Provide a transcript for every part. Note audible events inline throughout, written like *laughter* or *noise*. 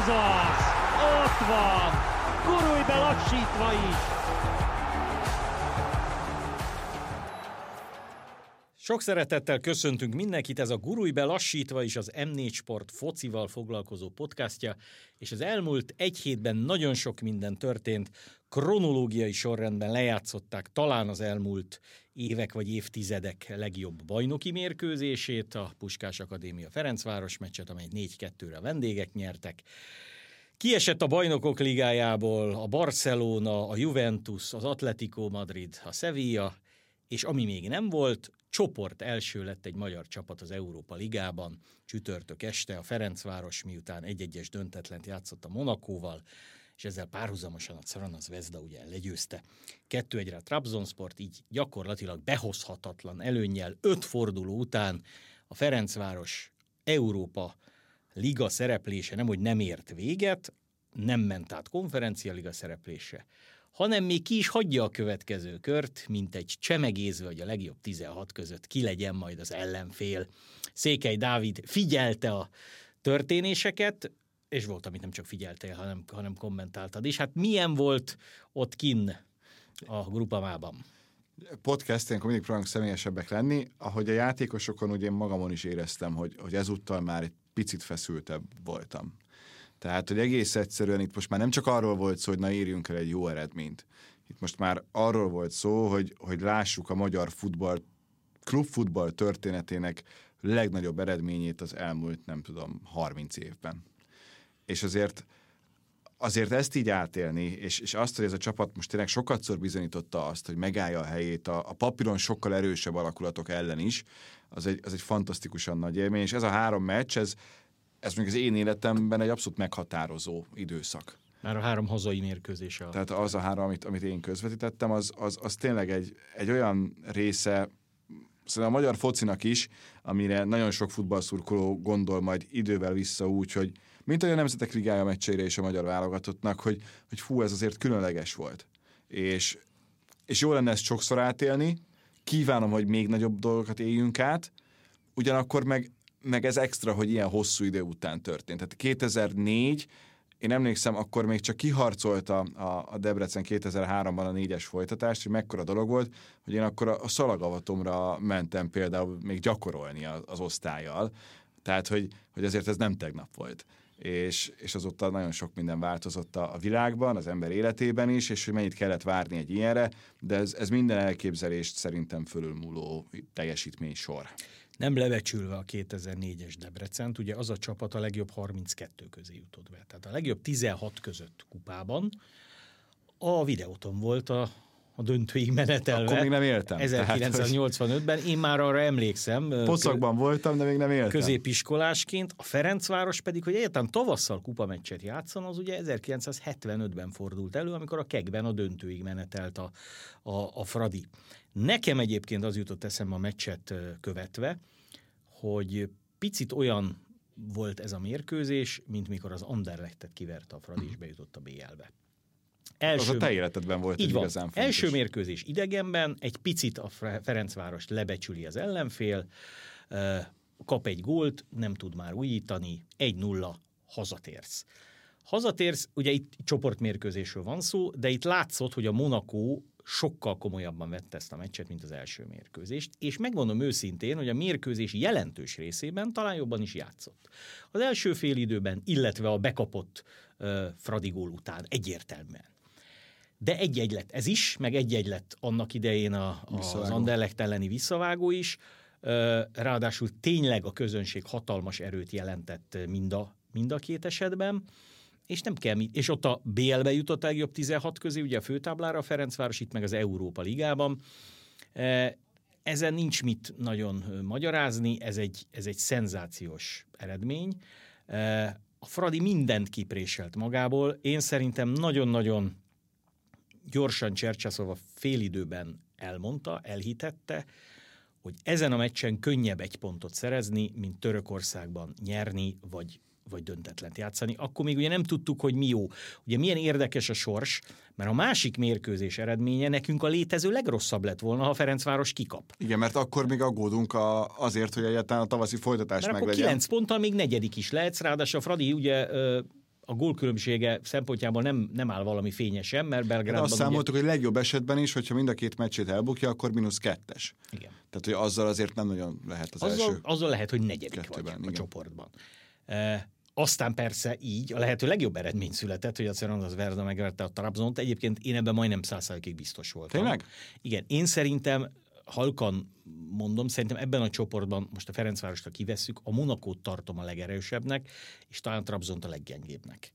Ez az! Ott van! Gurulj be lassítva is! Sok szeretettel köszöntünk mindenkit, ez a Gurulj be lassítva is az M4 Sport focival foglalkozó podcastja, és az elmúlt egy hétben nagyon sok minden történt, kronológiai sorrendben lejátszották talán az elmúlt évek vagy évtizedek legjobb bajnoki mérkőzését, a Puskás Akadémia Ferencváros meccset, amely 4-2-re a vendégek nyertek. Kiesett a bajnokok ligájából a Barcelona, a Juventus, az Atletico Madrid, a Sevilla, és ami még nem volt, csoport első lett egy magyar csapat az Európa Ligában, csütörtök este a Ferencváros miután egy-egyes döntetlent játszott a Monakóval, és ezzel párhuzamosan a Crana Zvezda ugye legyőzte. Kettő egyre a Trabzonsport így gyakorlatilag behozhatatlan előnnyel öt forduló után a Ferencváros Európa Liga szereplése nem, hogy nem ért véget, nem ment át konferencia liga szereplése, hanem még ki is hagyja a következő kört, mint egy csemegézve, hogy a legjobb 16 között ki legyen majd az ellenfél. Székely Dávid figyelte a történéseket, és volt, amit nem csak figyeltél, hanem, hanem kommentáltad is. Hát milyen volt ott kin a grupamában? Podcast, akkor mindig próbálunk személyesebbek lenni. Ahogy a játékosokon, ugye én magamon is éreztem, hogy, hogy ezúttal már egy picit feszültebb voltam. Tehát, hogy egész egyszerűen itt most már nem csak arról volt szó, hogy na írjunk el egy jó eredményt. Itt most már arról volt szó, hogy, hogy lássuk a magyar futball, klubfutball történetének legnagyobb eredményét az elmúlt, nem tudom, 30 évben. És azért azért ezt így átélni, és, és azt, hogy ez a csapat most tényleg sokatszor bizonyította azt, hogy megállja a helyét a, a papíron sokkal erősebb alakulatok ellen is, az egy, az egy fantasztikusan nagy élmény, és ez a három meccs, ez, ez még az én életemben egy abszolút meghatározó időszak. Már a három hazai mérkőzés. A... Tehát az a három, amit, amit én közvetítettem, az, az, az tényleg egy, egy olyan része, szóval a magyar focinak is, amire nagyon sok futballszurkoló gondol majd idővel vissza úgy, hogy mint olyan nemzetek ligája meccseire és a magyar válogatottnak, hogy, hogy fú, ez azért különleges volt. És, és jó lenne ezt sokszor átélni, kívánom, hogy még nagyobb dolgokat éljünk át, ugyanakkor meg meg ez extra, hogy ilyen hosszú idő után történt. Tehát 2004, én emlékszem, akkor még csak kiharcolta a, a Debrecen 2003-ban a négyes folytatást, hogy mekkora dolog volt, hogy én akkor a, a szalagavatomra mentem például még gyakorolni az, az osztályjal. Tehát, hogy, hogy azért ez nem tegnap volt és, és azóta nagyon sok minden változott a, világban, az ember életében is, és hogy mennyit kellett várni egy ilyenre, de ez, ez minden elképzelést szerintem fölülmúló teljesítmény sor. Nem lebecsülve a 2004-es Debrecent, ugye az a csapat a legjobb 32 közé jutott be. Tehát a legjobb 16 között kupában a videóton volt a a döntőig menetelve. Akkor még nem éltem. 1985-ben. Én már arra emlékszem. Pocakban voltam, de még nem éltem. Középiskolásként. A Ferencváros pedig, hogy egyáltalán tavasszal kupameccset játszan, az ugye 1975-ben fordult elő, amikor a kegben a döntőig menetelt a, a, a Fradi. Nekem egyébként az jutott eszembe a meccset követve, hogy picit olyan volt ez a mérkőzés, mint mikor az Anderlechtet kiverte a Fradi, és bejutott a BL-be. Első, az a te életedben volt így van. igazán fontos. Első mérkőzés idegenben, egy picit a Ferencváros lebecsüli az ellenfél, kap egy gólt, nem tud már újítani, 1-0, hazatérsz. Hazatérsz, ugye itt csoportmérkőzésről van szó, de itt látszott, hogy a Monaco sokkal komolyabban vette ezt a meccset, mint az első mérkőzést, és megmondom őszintén, hogy a mérkőzés jelentős részében talán jobban is játszott. Az első fél időben, illetve a bekapott uh, Fradigól után egyértelműen de egy-egy lett ez is, meg egy-egy lett annak idején a, a, az Anderlecht elleni visszavágó is. Ráadásul tényleg a közönség hatalmas erőt jelentett mind a, mind a két esetben és nem kell, és ott a BL-be jutott a legjobb 16 közé, ugye a főtáblára a Ferencváros, itt meg az Európa Ligában. Ezen nincs mit nagyon magyarázni, ez egy, ez egy szenzációs eredmény. A Fradi mindent kipréselt magából. Én szerintem nagyon-nagyon gyorsan Csercsaszova félidőben elmondta, elhitette, hogy ezen a meccsen könnyebb egy pontot szerezni, mint Törökországban nyerni, vagy vagy döntetlent játszani, akkor még ugye nem tudtuk, hogy mi jó. Ugye milyen érdekes a sors, mert a másik mérkőzés eredménye nekünk a létező legrosszabb lett volna, ha Ferencváros kikap. Igen, mert akkor még aggódunk a, azért, hogy egyáltalán a tavaszi folytatás mert meglegyen. Akkor 9 ponttal még negyedik is lehetsz, ráadásul a Fradi ugye a gólkülönbsége szempontjából nem, nem áll valami fényesen, mert Belgrádban... Hát azt számoltuk, ugye... hogy legjobb esetben is, hogyha mind a két meccsét elbukja, akkor mínusz kettes. Igen. Tehát, hogy azzal azért nem nagyon lehet az azzal, első. Azzal lehet, hogy negyedik vagy igen. a csoportban. Aztán persze így a lehető legjobb eredmény született, hogy a Cervantes Verda megverte a Trabzont. Egyébként én ebben majdnem százszázalékig biztos voltam. Tényleg? Igen, én szerintem halkan mondom, szerintem ebben a csoportban, most a Ferencvárosra kivesszük, a Monakót tartom a legerősebbnek, és talán Trabzont a leggyengébbnek.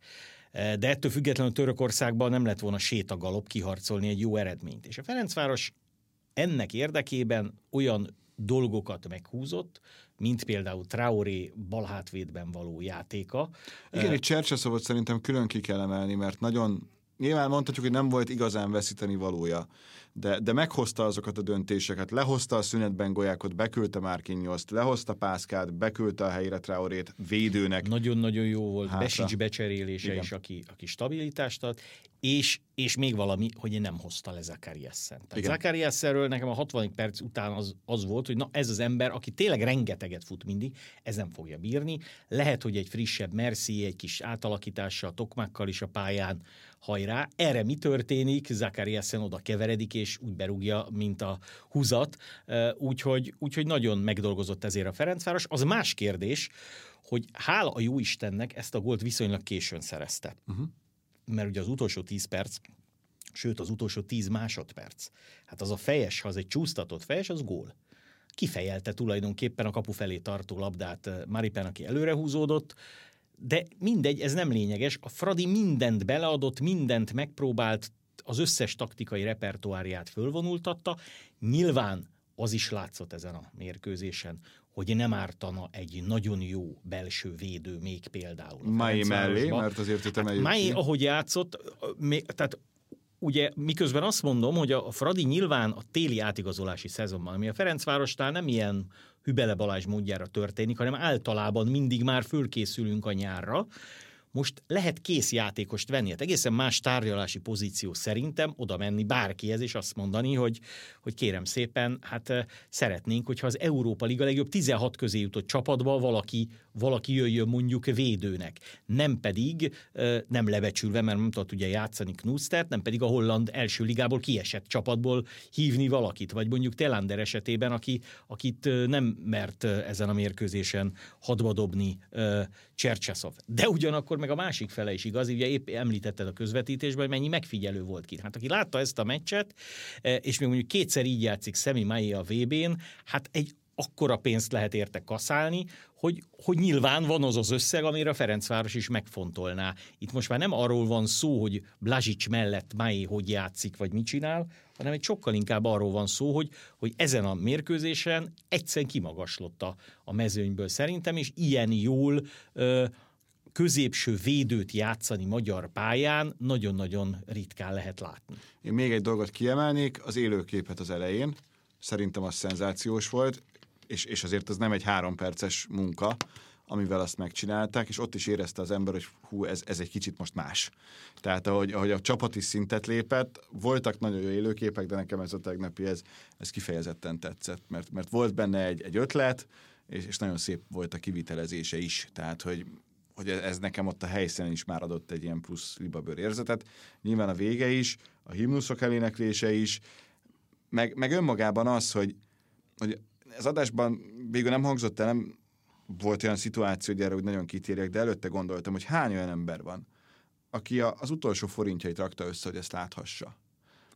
De ettől függetlenül Törökországban nem lett volna sétagalop kiharcolni egy jó eredményt. És a Ferencváros ennek érdekében olyan dolgokat meghúzott, mint például Traoré balhátvédben való játéka. Igen, itt Csercseszovot szerintem külön ki kell emelni, mert nagyon nyilván mondhatjuk, hogy nem volt igazán veszíteni valója, de, de meghozta azokat a döntéseket, lehozta a szünetben golyákot, beküldte Márkinyoszt, lehozta Pászkát, beküldte a helyre Traorét védőnek. Nagyon-nagyon jó volt, hátra. Besics becserélése Igen. is, aki, aki stabilitást ad, és, és még valami, hogy nem hozta le Zakariassen. Tehát Zakariassenről nekem a 60. perc után az, az volt, hogy na ez az ember, aki tényleg rengeteget fut mindig, ez nem fogja bírni. Lehet, hogy egy frissebb Merci, egy kis átalakítással, tokmákkal is a pályán hajrá. Erre mi történik? Zakariassen oda keveredik, és úgy berúgja, mint a húzat. Úgyhogy, úgyhogy nagyon megdolgozott ezért a Ferencváros. Az más kérdés, hogy hála a jó Istennek ezt a gólt viszonylag későn szerezte. Uh-huh mert ugye az utolsó 10 perc, sőt az utolsó 10 másodperc, hát az a fejes, ha az egy csúsztatott fejes, az gól. Kifejelte tulajdonképpen a kapu felé tartó labdát eh, Maripen, aki előrehúzódott, de mindegy, ez nem lényeges. A Fradi mindent beleadott, mindent megpróbált, az összes taktikai repertoáriát fölvonultatta. Nyilván az is látszott ezen a mérkőzésen, hogy nem ártana egy nagyon jó belső védő még például. Mai mellé, mert azért itt hát Mai, ahogy játszott, még, tehát ugye miközben azt mondom, hogy a Fradi nyilván a téli átigazolási szezonban, ami a Ferencvárosnál nem ilyen Hübele Balázs módjára történik, hanem általában mindig már fölkészülünk a nyárra, most lehet kész játékost venni. Hát egészen más tárgyalási pozíció szerintem oda menni bárkihez, és azt mondani, hogy, hogy kérem szépen, hát szeretnénk, hogyha az Európa Liga legjobb 16 közé jutott csapatba valaki, valaki jöjjön mondjuk védőnek. Nem pedig, nem lebecsülve, mert nem tudott ugye játszani Knustert, nem pedig a holland első ligából kiesett csapatból hívni valakit, vagy mondjuk Telander esetében, aki, akit nem mert ezen a mérkőzésen hadba dobni Csercseszov. De ugyanakkor meg a másik fele is igaz, ugye épp említetted a közvetítésben, hogy mennyi megfigyelő volt ki. Hát aki látta ezt a meccset, e, és még mondjuk kétszer így játszik Szemi Mai a VB-n, hát egy akkora pénzt lehet érte kaszálni, hogy, hogy nyilván van az az összeg, amire a Ferencváros is megfontolná. Itt most már nem arról van szó, hogy Blazsics mellett Mai hogy játszik, vagy mit csinál, hanem egy sokkal inkább arról van szó, hogy, hogy ezen a mérkőzésen egyszerűen kimagaslott a, a mezőnyből szerintem, és ilyen jól ö, középső védőt játszani magyar pályán nagyon-nagyon ritkán lehet látni. Én még egy dolgot kiemelnék, az élőképet az elején. Szerintem az szenzációs volt, és, és azért ez nem egy három perces munka, amivel azt megcsinálták, és ott is érezte az ember, hogy hú, ez, ez egy kicsit most más. Tehát ahogy, ahogy a csapat szintet lépett, voltak nagyon jó élőképek, de nekem ez a tegnapi, ez, ez kifejezetten tetszett, mert, mert volt benne egy, egy ötlet, és, és nagyon szép volt a kivitelezése is. Tehát, hogy hogy ez nekem ott a helyszínen is már adott egy ilyen plusz libabőr érzetet. Nyilván a vége is, a himnuszok eléneklése is, meg, meg önmagában az, hogy, hogy ez adásban végül nem hangzott el, nem volt olyan szituáció, hogy erre úgy nagyon kitérjek, de előtte gondoltam, hogy hány olyan ember van, aki a, az utolsó forintjait rakta össze, hogy ezt láthassa.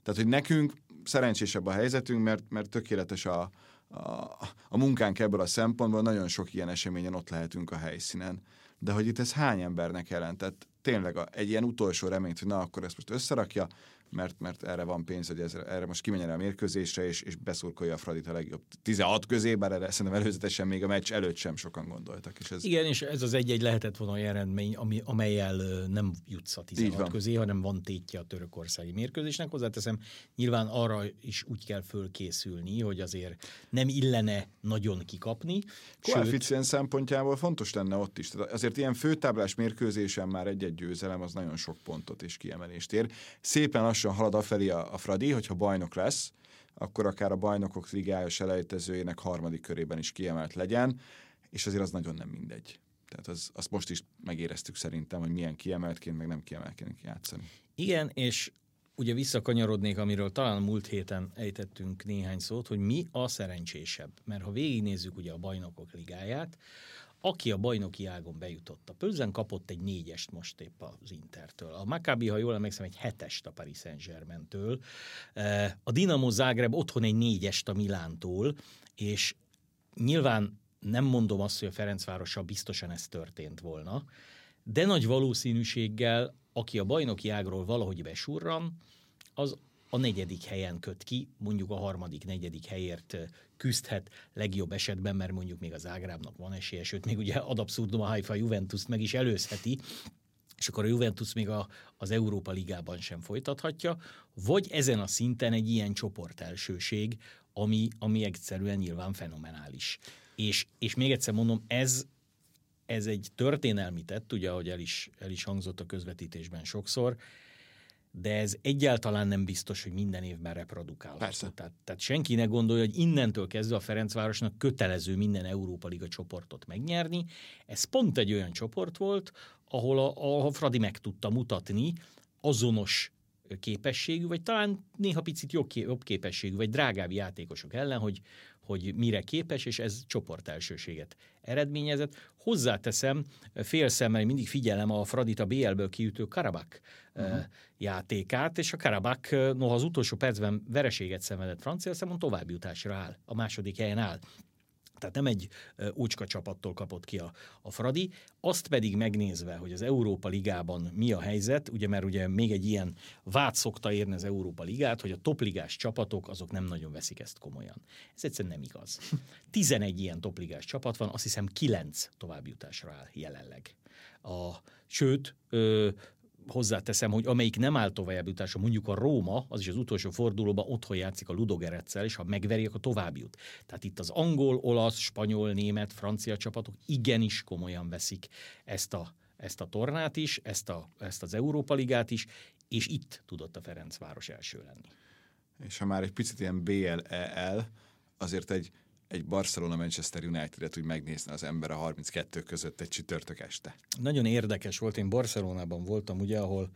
Tehát, hogy nekünk szerencsésebb a helyzetünk, mert, mert tökéletes a, a, a munkánk ebből a szempontból, nagyon sok ilyen eseményen ott lehetünk a helyszínen de hogy itt ez hány embernek jelentett tényleg egy ilyen utolsó reményt, hogy na akkor ezt most összerakja, mert, mert erre van pénz, hogy ez, erre most kimenjen a mérkőzésre, és, és beszurkolja a Fradit a legjobb 16 közé, bár erre szerintem előzetesen még a meccs előtt sem sokan gondoltak. És ez... Igen, és ez az egy-egy lehetett volna olyan eredmény, ami, amelyel nem jutsz a 16 közé, hanem van tétje a törökországi mérkőzésnek. Hozzáteszem, nyilván arra is úgy kell fölkészülni, hogy azért nem illene nagyon kikapni. Koeficient szempontjából fontos lenne ott is. Tehát azért ilyen főtáblás mérkőzésen már egy-egy győzelem az nagyon sok pontot és kiemelést ér. Szépen lassan halad afelé a, a Fradi, hogyha bajnok lesz, akkor akár a bajnokok ligája selejtezőjének harmadik körében is kiemelt legyen, és azért az nagyon nem mindegy. Tehát az, azt most is megéreztük szerintem, hogy milyen kiemeltként, meg nem kiemeltként játszani. Igen, és ugye visszakanyarodnék, amiről talán múlt héten ejtettünk néhány szót, hogy mi a szerencsésebb. Mert ha végignézzük ugye a bajnokok ligáját, aki a bajnoki ágon bejutott. A Pölzen kapott egy négyest most épp az Intertől. A Maccabi, ha jól emlékszem, egy hetest a Paris Saint-Germain-től. A Dinamo Zagreb otthon egy négyest a Milántól, és nyilván nem mondom azt, hogy a Ferencvárossal biztosan ez történt volna, de nagy valószínűséggel, aki a bajnoki ágról valahogy besurran, az a negyedik helyen köt ki, mondjuk a harmadik, negyedik helyért küzdhet legjobb esetben, mert mondjuk még az Ágrábnak van esélye, sőt még ugye ad abszurdum a Haifa Juventus meg is előzheti, és akkor a Juventus még a, az Európa Ligában sem folytathatja, vagy ezen a szinten egy ilyen csoportelsőség, ami, ami egyszerűen nyilván fenomenális. És, és még egyszer mondom, ez, ez egy történelmi tett, ugye, ahogy el is, el is hangzott a közvetítésben sokszor, de ez egyáltalán nem biztos, hogy minden évben reprodukálható. Persze. Tehát, tehát senki ne gondolja, hogy innentől kezdve a Ferencvárosnak kötelező minden Európa Liga csoportot megnyerni. Ez pont egy olyan csoport volt, ahol a, a Fradi meg tudta mutatni azonos képességű, vagy talán néha picit jobb képességű, vagy drágább játékosok ellen, hogy, hogy mire képes, és ez csoportelsőséget eredményezett. Hozzáteszem, félszemmel mindig figyelem a Fradita BL-ből kiütő Karabak uh-huh. játékát, és a Karabak, noha az utolsó percben vereséget szenvedett francia szemon, továbbjutásra áll, a második helyen áll. Tehát nem egy úcska csapattól kapott ki a, a Fradi. Azt pedig megnézve, hogy az Európa Ligában mi a helyzet, ugye mert ugye még egy ilyen vád szokta érni az Európa Ligát, hogy a topligás csapatok azok nem nagyon veszik ezt komolyan. Ez egyszerűen nem igaz. *laughs* 11 ilyen topligás csapat van, azt hiszem 9 továbbjutásra áll jelenleg. A, sőt, ö, hozzáteszem, hogy amelyik nem áll továbbjutásra, mondjuk a Róma, az is az utolsó fordulóban otthon játszik a Ludogeretszel, és ha megveri, akkor tovább jut. Tehát itt az angol, olasz, spanyol, német, francia csapatok igenis komolyan veszik ezt a, ezt a tornát is, ezt, a, ezt az Európa Ligát is, és itt tudott a Ferencváros első lenni. És ha már egy picit ilyen BLEL, azért egy egy Barcelona-Manchester United-et úgy megnézni az ember a 32 között egy csütörtök este. Nagyon érdekes volt, én Barcelonában voltam, ugye, ahol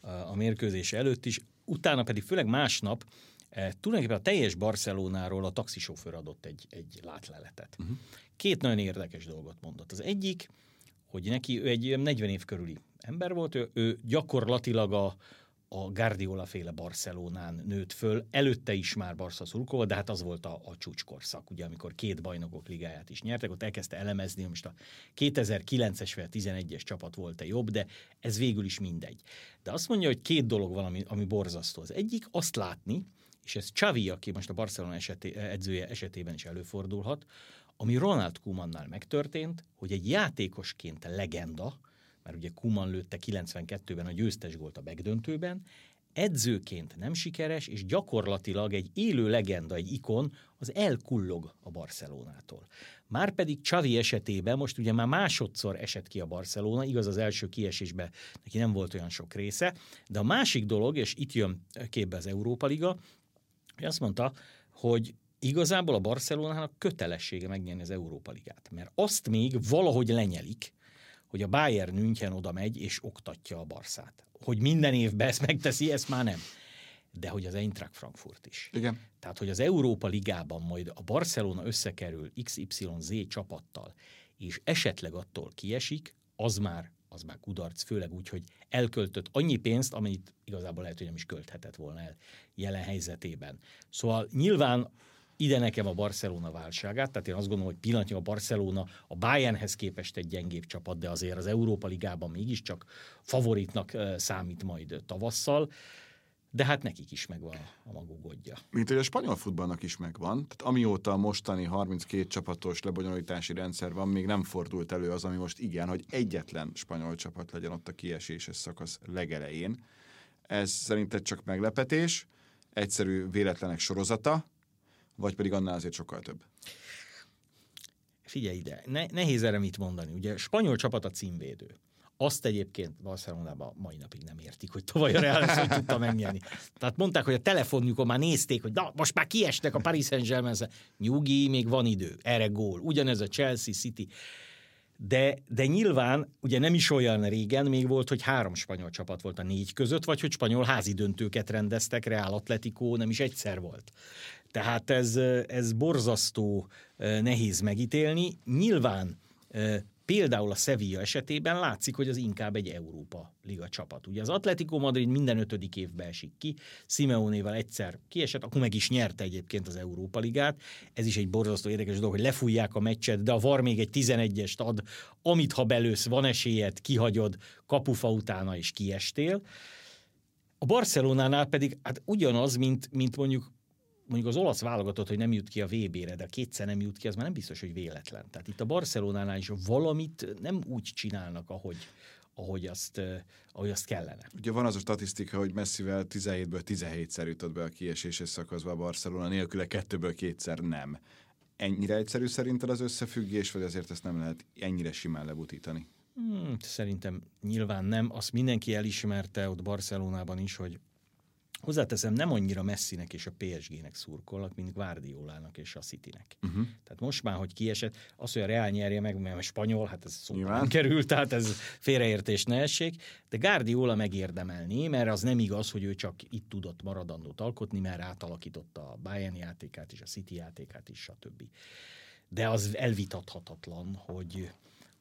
a mérkőzés előtt is, utána pedig főleg másnap eh, tulajdonképpen a teljes Barcelonáról a taxisofőr adott egy, egy látleletet. Uh-huh. Két nagyon érdekes dolgot mondott. Az egyik, hogy neki ő egy 40 év körüli ember volt, ő, ő gyakorlatilag a, a Guardiola féle Barcelonán nőtt föl, előtte is már Barca szurkolva, de hát az volt a, a csúcskorszak, ugye, amikor két bajnokok ligáját is nyertek, ott elkezdte elemezni, most a 2009-es vagy 11-es csapat volt-e jobb, de ez végül is mindegy. De azt mondja, hogy két dolog van, ami, ami borzasztó. Az egyik azt látni, és ez Xavi, aki most a Barcelona eseté, edzője esetében is előfordulhat, ami Ronald Koemannál megtörtént, hogy egy játékosként legenda, mert ugye Kuman lőtte 92-ben a győztes gólt a megdöntőben, edzőként nem sikeres, és gyakorlatilag egy élő legenda, egy ikon, az elkullog a Barcelonától. Márpedig Csavi esetében most ugye már másodszor esett ki a Barcelona, igaz az első kiesésben neki nem volt olyan sok része, de a másik dolog, és itt jön képbe az Európa Liga, hogy azt mondta, hogy igazából a Barcelonának kötelessége megnyerni az Európa Ligát, mert azt még valahogy lenyelik, hogy a Bayern München oda megy és oktatja a Barszát. Hogy minden évben ezt megteszi, ezt már nem. De hogy az Eintracht Frankfurt is. Igen. Tehát, hogy az Európa Ligában majd a Barcelona összekerül XYZ csapattal, és esetleg attól kiesik, az már az már kudarc, főleg úgy, hogy elköltött annyi pénzt, amennyit igazából lehet, hogy nem is költhetett volna el jelen helyzetében. Szóval nyilván ide nekem a Barcelona válságát, tehát én azt gondolom, hogy pillanatnyilag a Barcelona a Bayernhez képest egy gyengébb csapat, de azért az Európa Ligában mégiscsak favoritnak számít majd tavasszal de hát nekik is megvan a maguk gondja. Mint hogy a spanyol futballnak is megvan, tehát amióta a mostani 32 csapatos lebonyolítási rendszer van, még nem fordult elő az, ami most igen, hogy egyetlen spanyol csapat legyen ott a kieséses szakasz legelején. Ez szerinted csak meglepetés, egyszerű véletlenek sorozata, vagy pedig annál azért sokkal több? Figyelj ide, ne, nehéz erre mit mondani. Ugye spanyol csapat a címvédő. Azt egyébként Barcelonában mai napig nem értik, hogy tavaly a Real hogy tudta megnyerni. Tehát mondták, hogy a telefonjukon már nézték, hogy na, most már kiestek a Paris Saint-Germain. Nyugi, még van idő, erre gól. Ugyanez a Chelsea City. De, de nyilván ugye nem is olyan régen még volt, hogy három spanyol csapat volt a négy között, vagy hogy spanyol házi döntőket rendeztek, Real Atletico nem is egyszer volt. Tehát ez, ez borzasztó nehéz megítélni. Nyilván Például a Sevilla esetében látszik, hogy az inkább egy Európa Liga csapat. Ugye az Atletico Madrid minden ötödik évbe esik ki, Simeonéval egyszer kiesett, akkor meg is nyerte egyébként az Európa Ligát. Ez is egy borzasztó érdekes dolog, hogy lefújják a meccset, de a VAR még egy 11-est ad, amit ha belősz, van esélyed, kihagyod kapufa utána is kiestél. A Barcelonánál pedig hát ugyanaz, mint, mint mondjuk mondjuk az olasz válogatott, hogy nem jut ki a VB-re, de kétszer nem jut ki, az már nem biztos, hogy véletlen. Tehát itt a Barcelonánál is valamit nem úgy csinálnak, ahogy, ahogy azt, ahogy azt kellene. Ugye van az a statisztika, hogy messzivel 17-ből 17-szer jutott be a kieséses szakaszba a Barcelona, nélküle kettőből kétszer nem. Ennyire egyszerű szerinted az összefüggés, vagy azért ezt nem lehet ennyire simán lebutítani? Hmm, szerintem nyilván nem. Azt mindenki elismerte ott Barcelonában is, hogy Hozzáteszem, nem annyira Messinek és a PSG-nek szurkolnak, mint Guardiolának és a Citynek. Uh-huh. Tehát most már, hogy kiesett, az, hogy a Real nyerje meg, mert a spanyol, hát ez szóval nem került, tehát ez félreértés ne essék, de Guardiola megérdemelni, mert az nem igaz, hogy ő csak itt tudott maradandót alkotni, mert átalakította a Bayern játékát és a City játékát is, stb. De az elvitathatatlan, hogy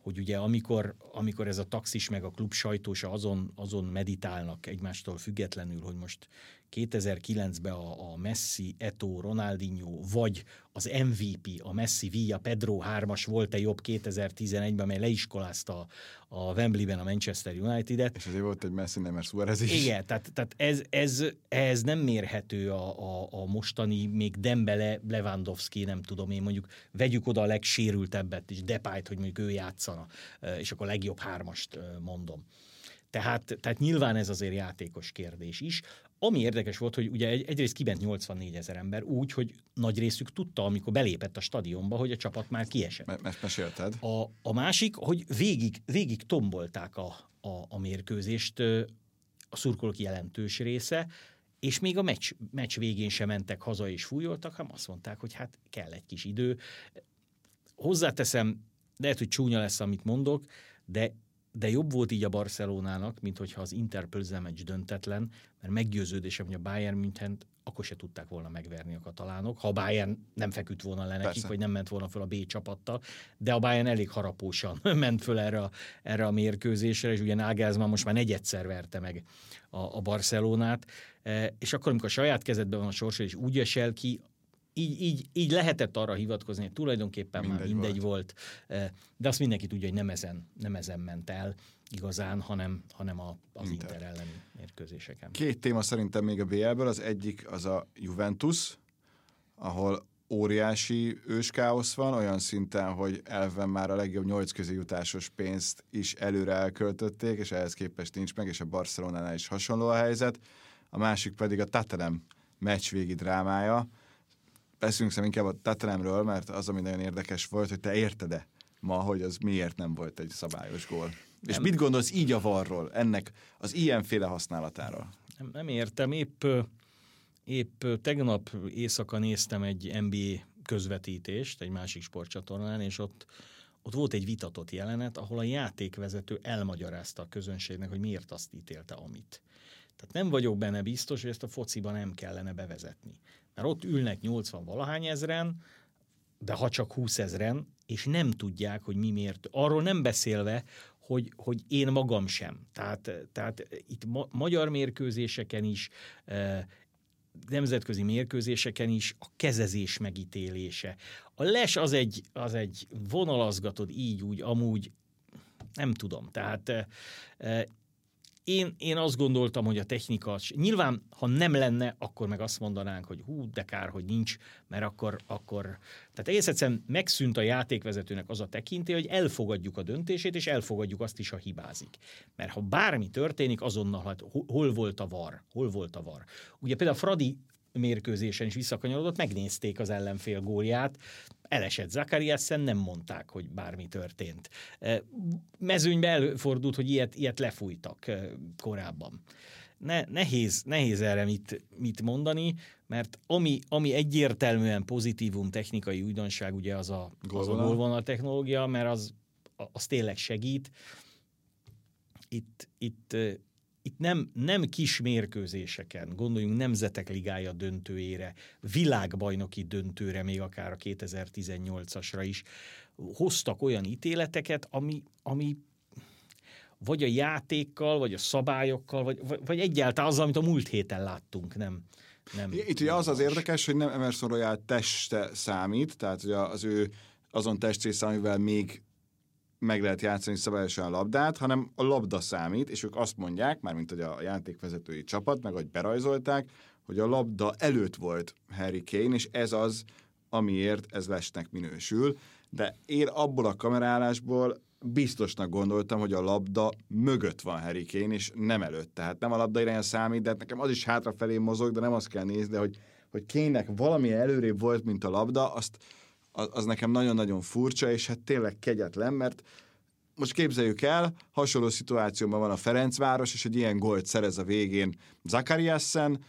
hogy ugye amikor, amikor ez a taxis meg a klub sajtós azon, azon meditálnak egymástól függetlenül, hogy most 2009-ben a, a Messi, Eto, Ronaldinho, vagy az MVP, a Messi, Villa, Pedro 3-as volt-e jobb 2011-ben, mely leiskolázta a Wembley-ben a Manchester United-et. És azért volt egy Messi, nem Suarez is. Igen, tehát, tehát ez, ez, ez, nem mérhető a, a, a mostani, még Dembele, Lewandowski, nem tudom én, mondjuk vegyük oda a legsérültebbet is, Depayt, hogy mondjuk ő játszana, és akkor a legjobb hármast mondom. Tehát, tehát nyilván ez azért játékos kérdés is. Ami érdekes volt, hogy ugye egyrészt kibent 84 ezer ember úgy, hogy nagy részük tudta, amikor belépett a stadionba, hogy a csapat már kiesett. Ezt mesélted. A, a másik, hogy végig, végig tombolták a, a, a mérkőzést a szurkolók jelentős része, és még a meccs, meccs végén sem mentek haza és fújoltak, hanem azt mondták, hogy hát kell egy kis idő. Hozzáteszem, lehet, hogy csúnya lesz, amit mondok, de de jobb volt így a Barcelonának, mint hogyha az Inter Plzemecs döntetlen, mert meggyőződésem, hogy a Bayern München akkor se tudták volna megverni a katalánok, ha a Bayern nem feküdt volna le nekik, Persze. vagy nem ment volna föl a B csapattal, de a Bayern elég harapósan *laughs* ment föl erre a, erre a mérkőzésre, és ugye Nagelsmann most már negyedszer verte meg a, a Barcelonát, e, és akkor, amikor a saját kezedben van a sorsa, és úgy esel ki, így, így, így lehetett arra hivatkozni, hogy tulajdonképpen mindegy már mindegy volt. volt, eh, de azt mindenki tudja, hogy nem ezen, nem ezen ment el igazán, hanem, hanem a, az Inter. Inter elleni mérkőzéseken. Két téma szerintem még a BL-ből, az egyik az a Juventus, ahol óriási őskáosz van, olyan szinten, hogy elven már a legjobb nyolc közé jutásos pénzt is előre elköltötték, és ehhez képest nincs meg, és a Barcelonánál is hasonló a helyzet. A másik pedig a Tatelem meccs végi drámája, beszélünk szerintem inkább a Tatanemről, mert az, ami nagyon érdekes volt, hogy te érted-e ma, hogy az miért nem volt egy szabályos gól. Nem. És mit gondolsz így a varról, ennek az ilyenféle használatáról? Nem, nem értem, épp, épp tegnap éjszaka néztem egy NBA közvetítést egy másik sportcsatornán, és ott, ott volt egy vitatott jelenet, ahol a játékvezető elmagyarázta a közönségnek, hogy miért azt ítélte, amit. Tehát nem vagyok benne biztos, hogy ezt a fociban nem kellene bevezetni. Mert ott ülnek 80 valahány ezren, de ha csak 20 ezren, és nem tudják, hogy mi miért. Arról nem beszélve, hogy, hogy én magam sem. Tehát, tehát itt ma, magyar mérkőzéseken is, nemzetközi mérkőzéseken is a kezezés megítélése. A les az egy, az egy vonalazgatod így, úgy, amúgy, nem tudom. Tehát én, én azt gondoltam, hogy a technika, nyilván, ha nem lenne, akkor meg azt mondanánk, hogy hú, de kár, hogy nincs, mert akkor, akkor tehát egész egyszerűen megszűnt a játékvezetőnek az a tekinté, hogy elfogadjuk a döntését, és elfogadjuk azt is, ha hibázik. Mert ha bármi történik, azonnal, hát hol volt a var, hol volt a var. Ugye például Fradi mérkőzésen is visszakanyarodott, megnézték az ellenfél gólját, elesett Zakariasen, nem mondták, hogy bármi történt. Mezőnybe előfordult, hogy ilyet, ilyet lefújtak korábban. Ne, nehéz, nehéz erre mit, mit mondani, mert ami, ami egyértelműen pozitívum technikai újdonság, ugye az a, az a technológia, mert az az tényleg segít. Itt, itt, itt nem, nem kis mérkőzéseken, gondoljunk Nemzetek Ligája döntőjére, világbajnoki döntőre, még akár a 2018-asra is, hoztak olyan ítéleteket, ami, ami vagy a játékkal, vagy a szabályokkal, vagy, vagy egyáltalán az, amit a múlt héten láttunk, nem, nem. Itt ugye az az érdekes, hogy nem Emerson Royal teste számít, tehát hogy az ő azon testrésze, amivel még meg lehet játszani szabályosan a labdát, hanem a labda számít, és ők azt mondják, mármint hogy a játékvezetői csapat, meg hogy berajzolták, hogy a labda előtt volt Harry Kane, és ez az, amiért ez lesnek minősül. De én abból a kamerálásból biztosnak gondoltam, hogy a labda mögött van Harry Kane, és nem előtt. Tehát nem a labda irány számít, de hát nekem az is hátrafelé mozog, de nem azt kell nézni, de hogy, hogy Kane-nek valami előrébb volt, mint a labda, azt, az, az nekem nagyon-nagyon furcsa, és hát tényleg kegyetlen, mert most képzeljük el, hasonló szituációban van a Ferencváros, és egy ilyen gólt szerez a végén Zakariassen,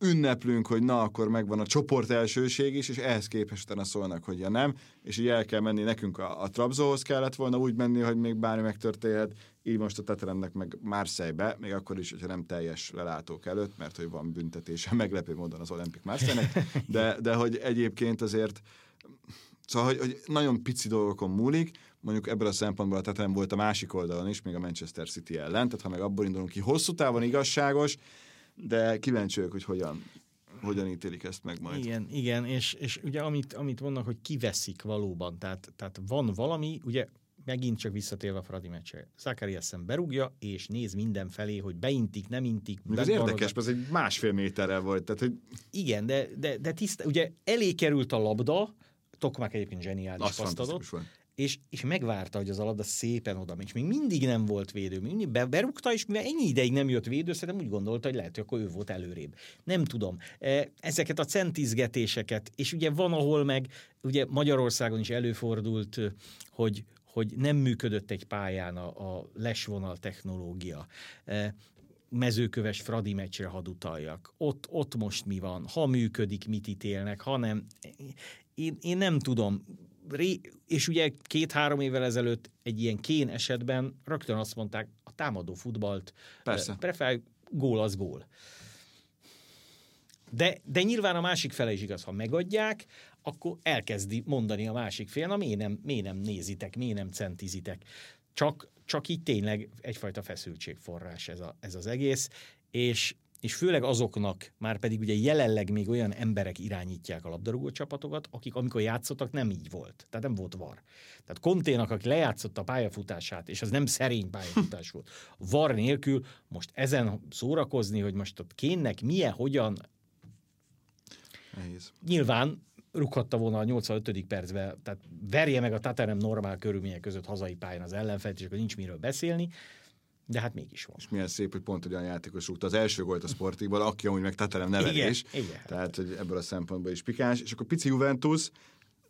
ünneplünk, hogy na, akkor megvan a csoport elsőség is, és ehhez képest utána szólnak, hogy ja nem, és így el kell menni, nekünk a, a Trabzóhoz kellett volna úgy menni, hogy még bármi megtörténhet, így most a Teteremnek meg Marseille-be, még akkor is, hogyha nem teljes lelátók előtt, mert hogy van büntetése *laughs* meglepő módon az Olimpik marseille de, de hogy egyébként azért Szóval, hogy, hogy nagyon pici dolgokon múlik, mondjuk ebből a szempontból a Tetem volt a másik oldalon is, még a Manchester City ellen, tehát ha meg abból indulunk ki, hosszú távon igazságos, de kíváncsi vagyok, hogy hogyan, hogyan ítélik ezt meg majd. Igen, igen, és, és ugye amit, amit mondnak, hogy kiveszik valóban, tehát, tehát van valami, ugye megint csak visszatérve a Fradi meccsre. Zakariasen berúgja, és néz mindenfelé, hogy beintik, nem intik. Még az érdekes, mert ez egy másfél méterrel volt. Tehát, hogy... Igen, de, de, de tiszta, ugye elé került a labda, Tokmak egyébként zseniális paszt adott, és, és megvárta, hogy az a labda szépen oda és még mindig nem volt védő, mindig be, berúgta, és mivel ennyi ideig nem jött védő, szerintem úgy gondolta, hogy lehet, hogy akkor ő volt előrébb. Nem tudom. E, ezeket a centizgetéseket, és ugye van, ahol meg, ugye Magyarországon is előfordult, hogy, hogy nem működött egy pályán a, a lesvonal technológia e, mezőköves Fradi meccsre hadd utaljak. Ott, ott most mi van? Ha működik, mit ítélnek, ha nem. Én, én nem tudom ré, és ugye két-három évvel ezelőtt egy ilyen kén esetben rögtön azt mondták, a támadó futballt Persze. prefer, gól az gól. De, de nyilván a másik fele is igaz, ha megadják, akkor elkezdi mondani a másik fél, na miért nem, miért nem nézitek, miért nem centizitek. Csak, csak így tényleg egyfajta feszültségforrás ez, a, ez az egész, és és főleg azoknak, már pedig ugye jelenleg még olyan emberek irányítják a labdarúgó csapatokat, akik amikor játszottak nem így volt. Tehát nem volt var. Tehát Konténak, aki lejátszott a pályafutását, és az nem szerény pályafutás volt, var nélkül most ezen szórakozni, hogy most ott kénnek milyen, hogyan, Nehéz. Nyilván rúghatta volna a 85. percben, tehát verje meg a Taterem normál körülmények között hazai pályán az ellenfelt, és akkor nincs miről beszélni, de hát mégis van. És milyen szép, hogy pont olyan játékos rúgta az első volt a sportívban, aki amúgy meg Tatarem nevelés. Igen, igen. Tehát hogy ebből a szempontból is pikáns. És akkor pici Juventus,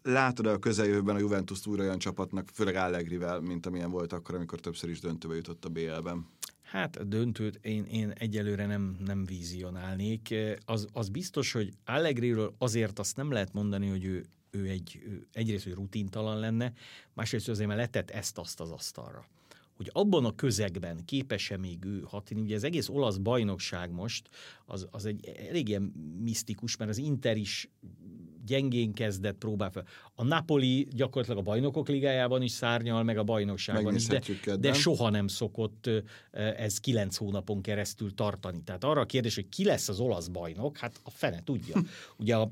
látod a közeljövőben a Juventus újra olyan csapatnak, főleg Allegrivel, mint amilyen volt akkor, amikor többször is döntőbe jutott a BL-ben? Hát a döntőt én, én egyelőre nem, nem vízionálnék. Az, az biztos, hogy Allegriről azért azt nem lehet mondani, hogy ő, ő, egy, ő egyrészt, hogy rutintalan lenne, másrészt azért, mert letett ezt-azt az asztalra hogy abban a közegben képes-e még ő hatni. Ugye az egész olasz bajnokság most az, az egy elég ilyen misztikus, mert az Inter is gyengén kezdett próbál fel. A Napoli gyakorlatilag a bajnokok ligájában is szárnyal, meg a bajnokságban is, de, de soha nem szokott ez kilenc hónapon keresztül tartani. Tehát arra a kérdés, hogy ki lesz az olasz bajnok, hát a fene tudja. Ugye a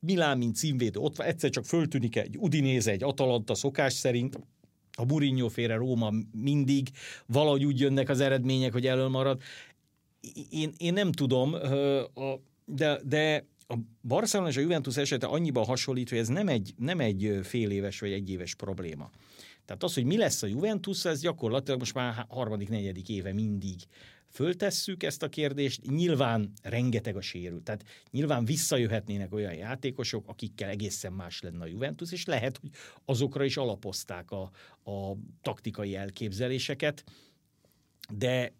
Milán, mint címvédő, ott egyszer csak föltűnik egy Udinéze, egy Atalanta szokás szerint, a Mourinho félre Róma mindig, valahogy úgy jönnek az eredmények, hogy elől marad. Én, én nem tudom, de, de a Barcelona és a Juventus esete annyiban hasonlít, hogy ez nem egy, nem egy fél éves vagy egy éves probléma. Tehát az, hogy mi lesz a Juventus, ez gyakorlatilag most már harmadik, negyedik éve mindig föltesszük ezt a kérdést, nyilván rengeteg a sérült. Tehát nyilván visszajöhetnének olyan játékosok, akikkel egészen más lenne a Juventus, és lehet, hogy azokra is alapozták a, a taktikai elképzeléseket, de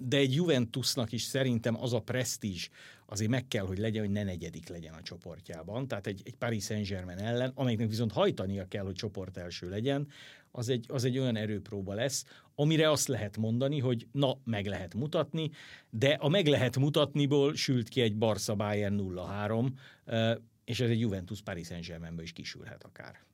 de egy Juventusnak is szerintem az a presztízs, azért meg kell, hogy legyen, hogy ne negyedik legyen a csoportjában. Tehát egy, egy Paris Saint-Germain ellen, amelyiknek viszont hajtania kell, hogy csoport első legyen, az egy, az egy olyan erőpróba lesz, amire azt lehet mondani, hogy na, meg lehet mutatni, de a meg lehet mutatniból sült ki egy Barca Bayern 0-3, és ez egy Juventus Paris Saint-Germainbe is kisülhet akár.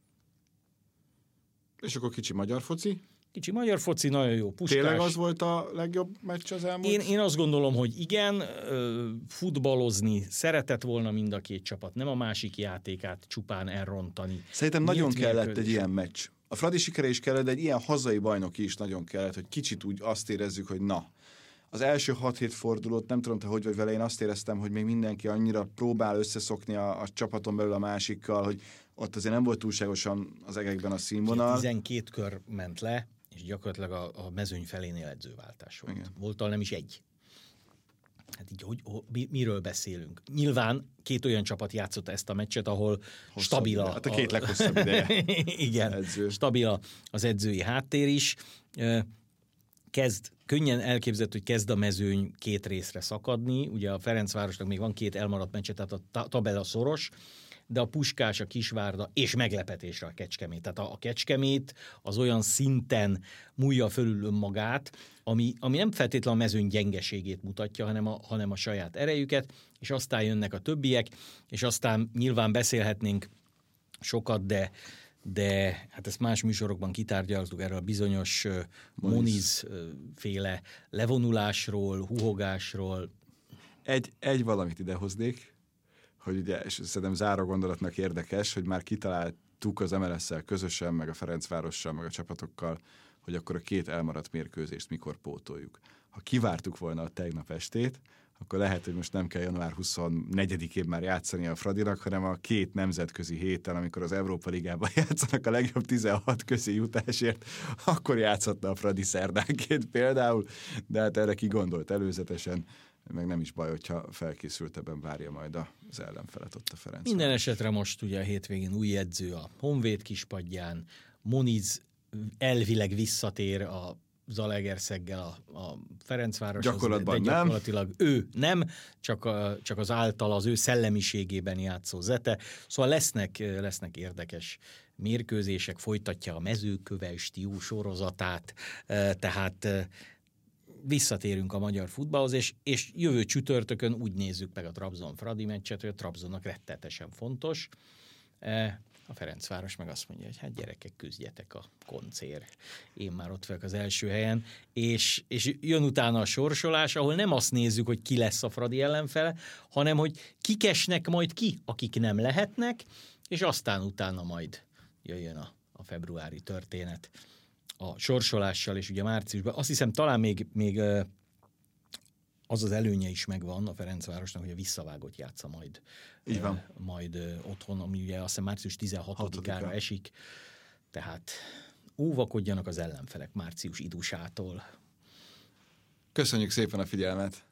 És akkor kicsi magyar foci? Kicsi magyar foci, nagyon jó. Puskás. Tényleg az volt a legjobb meccs az elmúlt? Én, én azt gondolom, hogy igen, futballozni szeretett volna mind a két csapat, nem a másik játékát csupán elrontani. Szerintem Nyílt nagyon kellett egy ilyen meccs. A Fradi sikere is kellett, de egy ilyen hazai bajnoki is nagyon kellett, hogy kicsit úgy azt érezzük, hogy na, az első 6-7 fordulót, nem tudom te hogy vagy vele, én azt éreztem, hogy még mindenki annyira próbál összeszokni a, a csapaton belül a másikkal, hogy ott azért nem volt túlságosan az egekben a színvonal. 12 kör ment le, és gyakorlatilag a, a mezőny felénél edzőváltás volt. Igen. Volt nem is egy. Hát így, hogy, hogy, miről beszélünk? Nyilván két olyan csapat játszott ezt a meccset, ahol Hosszabb stabil a... Hát a két leghosszabb ideje. *laughs* Igen, edző. stabil az edzői háttér is. Kezd, könnyen elképzelhető, hogy kezd a mezőny két részre szakadni. Ugye a Ferencvárosnak még van két elmaradt meccse, tehát a tabella szoros de a Puskás, a Kisvárda és meglepetésre a Kecskemét. Tehát a, a Kecskemét az olyan szinten múlja fölül önmagát, ami, ami nem feltétlenül a mezőny gyengeségét mutatja, hanem a, hanem a saját erejüket, és aztán jönnek a többiek, és aztán nyilván beszélhetnénk sokat, de de hát ezt más műsorokban kitárgyaltuk erről a bizonyos Moniz féle levonulásról, huhogásról. Egy, egy valamit idehoznék, hogy ugye, és szerintem záró gondolatnak érdekes, hogy már kitaláltuk az mls közösen, meg a Ferencvárossal, meg a csapatokkal, hogy akkor a két elmaradt mérkőzést mikor pótoljuk. Ha kivártuk volna a tegnap estét, akkor lehet, hogy most nem kell január 24-én már játszani a Fradinak, hanem a két nemzetközi héten, amikor az Európa Ligában *laughs* játszanak a legjobb 16 közi jutásért, akkor játszhatna a Fradi szerdánként például, de hát erre ki gondolt előzetesen, meg nem is baj, hogyha felkészültebben várja majd az ellenfelet ott a Ferenc. Minden esetre most ugye a hétvégén új edző a Honvéd kispadján, Moniz elvileg visszatér a Zalegerszeggel a, a Ferencvároshoz, Gyakorlatban de gyakorlatilag nem. ő nem, csak, a, csak az által az ő szellemiségében játszó Zete. Szóval lesznek, lesznek érdekes mérkőzések, folytatja a mezőköves Tiu sorozatát, tehát visszatérünk a magyar futballhoz, és, és jövő csütörtökön úgy nézzük meg a Trabzon-Fradi meccset, hogy a Trabzonnak rettetesen fontos. E, a Ferencváros meg azt mondja, hogy hát gyerekek, küzdjetek a koncér. Én már ott vagyok az első helyen, és, és jön utána a sorsolás, ahol nem azt nézzük, hogy ki lesz a Fradi ellenfele, hanem hogy kikesnek majd ki, akik nem lehetnek, és aztán utána majd jöjjön a, a februári történet a sorsolással, és ugye márciusban, azt hiszem talán még, még az az előnye is megvan a Ferencvárosnak, hogy a visszavágott játsza majd, Így van. majd otthon, ami ugye azt hiszem március 16-ára esik, tehát óvakodjanak az ellenfelek március idusától. Köszönjük szépen a figyelmet!